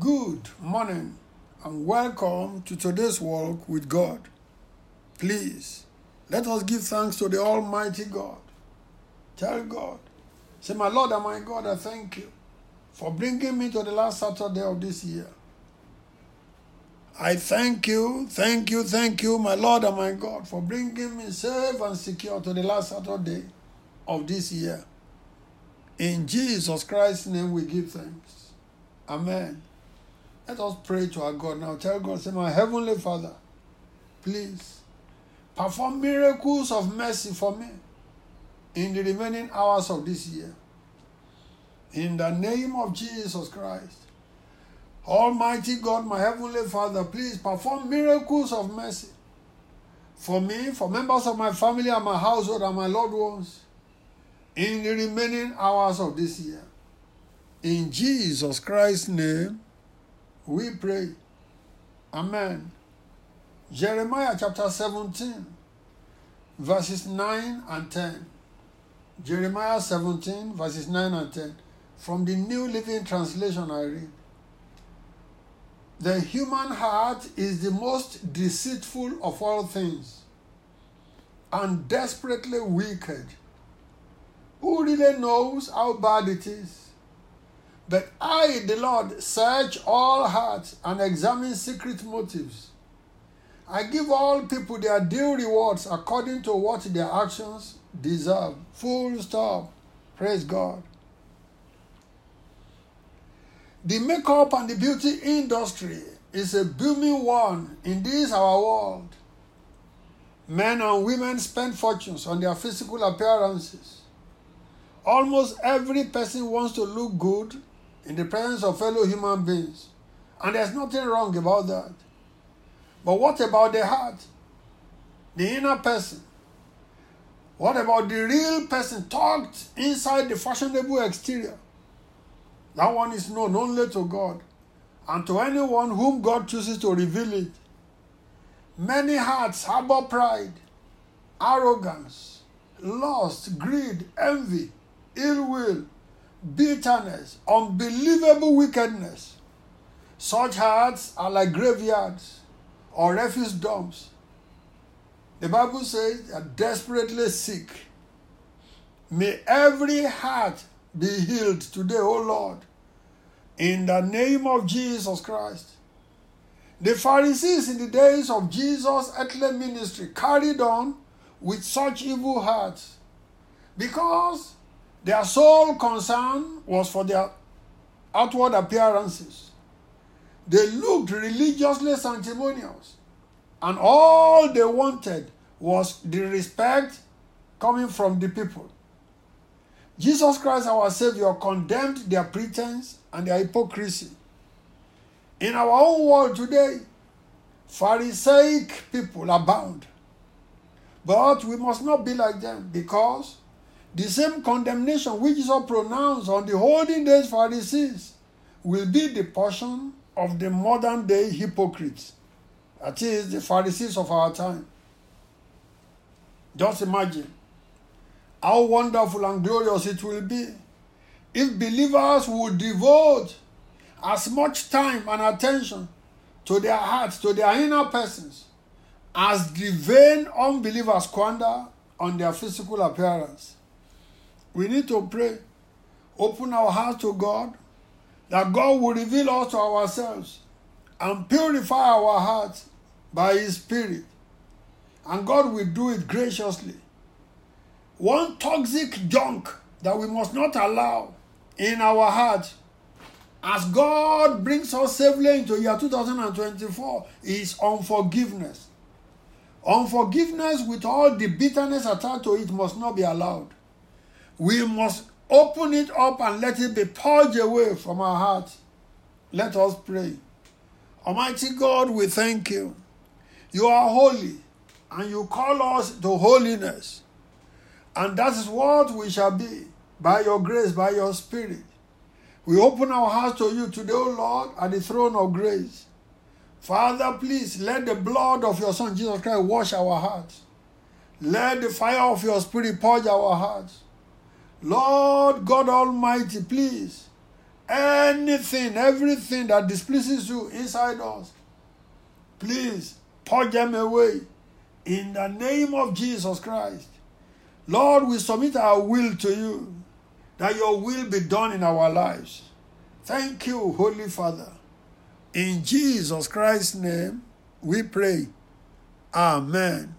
Good morning and welcome to today's walk with God. Please, let us give thanks to the Almighty God. Tell God, say, My Lord and my God, I thank you for bringing me to the last Saturday of this year. I thank you, thank you, thank you, my Lord and my God, for bringing me safe and secure to the last Saturday of this year. In Jesus Christ's name we give thanks. Amen. Let us pray to our God now. Tell God, say, My Heavenly Father, please perform miracles of mercy for me in the remaining hours of this year. In the name of Jesus Christ. Almighty God, my Heavenly Father, please perform miracles of mercy for me, for members of my family and my household and my loved ones in the remaining hours of this year. In Jesus Christ's name, we pray. Amen. Jeremiah chapter 17, verses 9 and 10. Jeremiah 17, verses 9 and 10. From the New Living Translation, I read. The human heart is the most deceitful of all things and desperately wicked. Who really knows how bad it is? But I, the Lord, search all hearts and examine secret motives. I give all people their due rewards according to what their actions deserve. Full stop. Praise God. The makeup and the beauty industry is a booming one in this our world. Men and women spend fortunes on their physical appearances. Almost every person wants to look good in the presence of fellow human beings. And there's nothing wrong about that. But what about the heart? The inner person? What about the real person tucked inside the fashionable exterior? That one is known only to God and to anyone whom God chooses to reveal it. Many hearts harbor pride, arrogance, lust, greed, envy, ill will, bitterness, unbelievable wickedness. Such hearts are like graveyards or refuse dumps. The Bible says they are desperately sick. May every heart be healed today, O Lord, in the name of Jesus Christ. The Pharisees in the days of Jesus' earthly ministry carried on with such evil hearts because their sole concern was for their outward appearances. They looked religiously sanctimonious, and all they wanted was the respect coming from the people. Jesus Christ, our Savior, condemned their pretense and their hypocrisy. In our own world today, Pharisaic people abound. But we must not be like them because the same condemnation which Jesus pronounced on the holding days Pharisees will be the portion of the modern day hypocrites. That is, the Pharisees of our time. Just imagine how wonderful and glorious it will be if believers would devote as much time and attention to their hearts, to their inner persons, as the vain unbelievers squander on their physical appearance. We need to pray, open our hearts to God, that God will reveal us to ourselves and purify our hearts by His Spirit. And God will do it graciously. One toxic junk that we must not allow in our heart as God brings us safely into year 2024 is unforgiveness. Unforgiveness with all the bitterness attached to it must not be allowed. We must open it up and let it be purged away from our hearts. Let us pray. Almighty God, we thank you. You are holy and you call us to holiness. And that is what we shall be by your grace, by your spirit. We open our hearts to you today, O Lord, at the throne of grace. Father, please let the blood of your Son Jesus Christ wash our hearts. Let the fire of your Spirit purge our hearts. Lord God Almighty, please anything, everything that displeases you inside us, please purge them away in the name of Jesus Christ. Lord, we submit our will to you, that your will be done in our lives. Thank you, Holy Father. In Jesus Christ's name, we pray. Amen.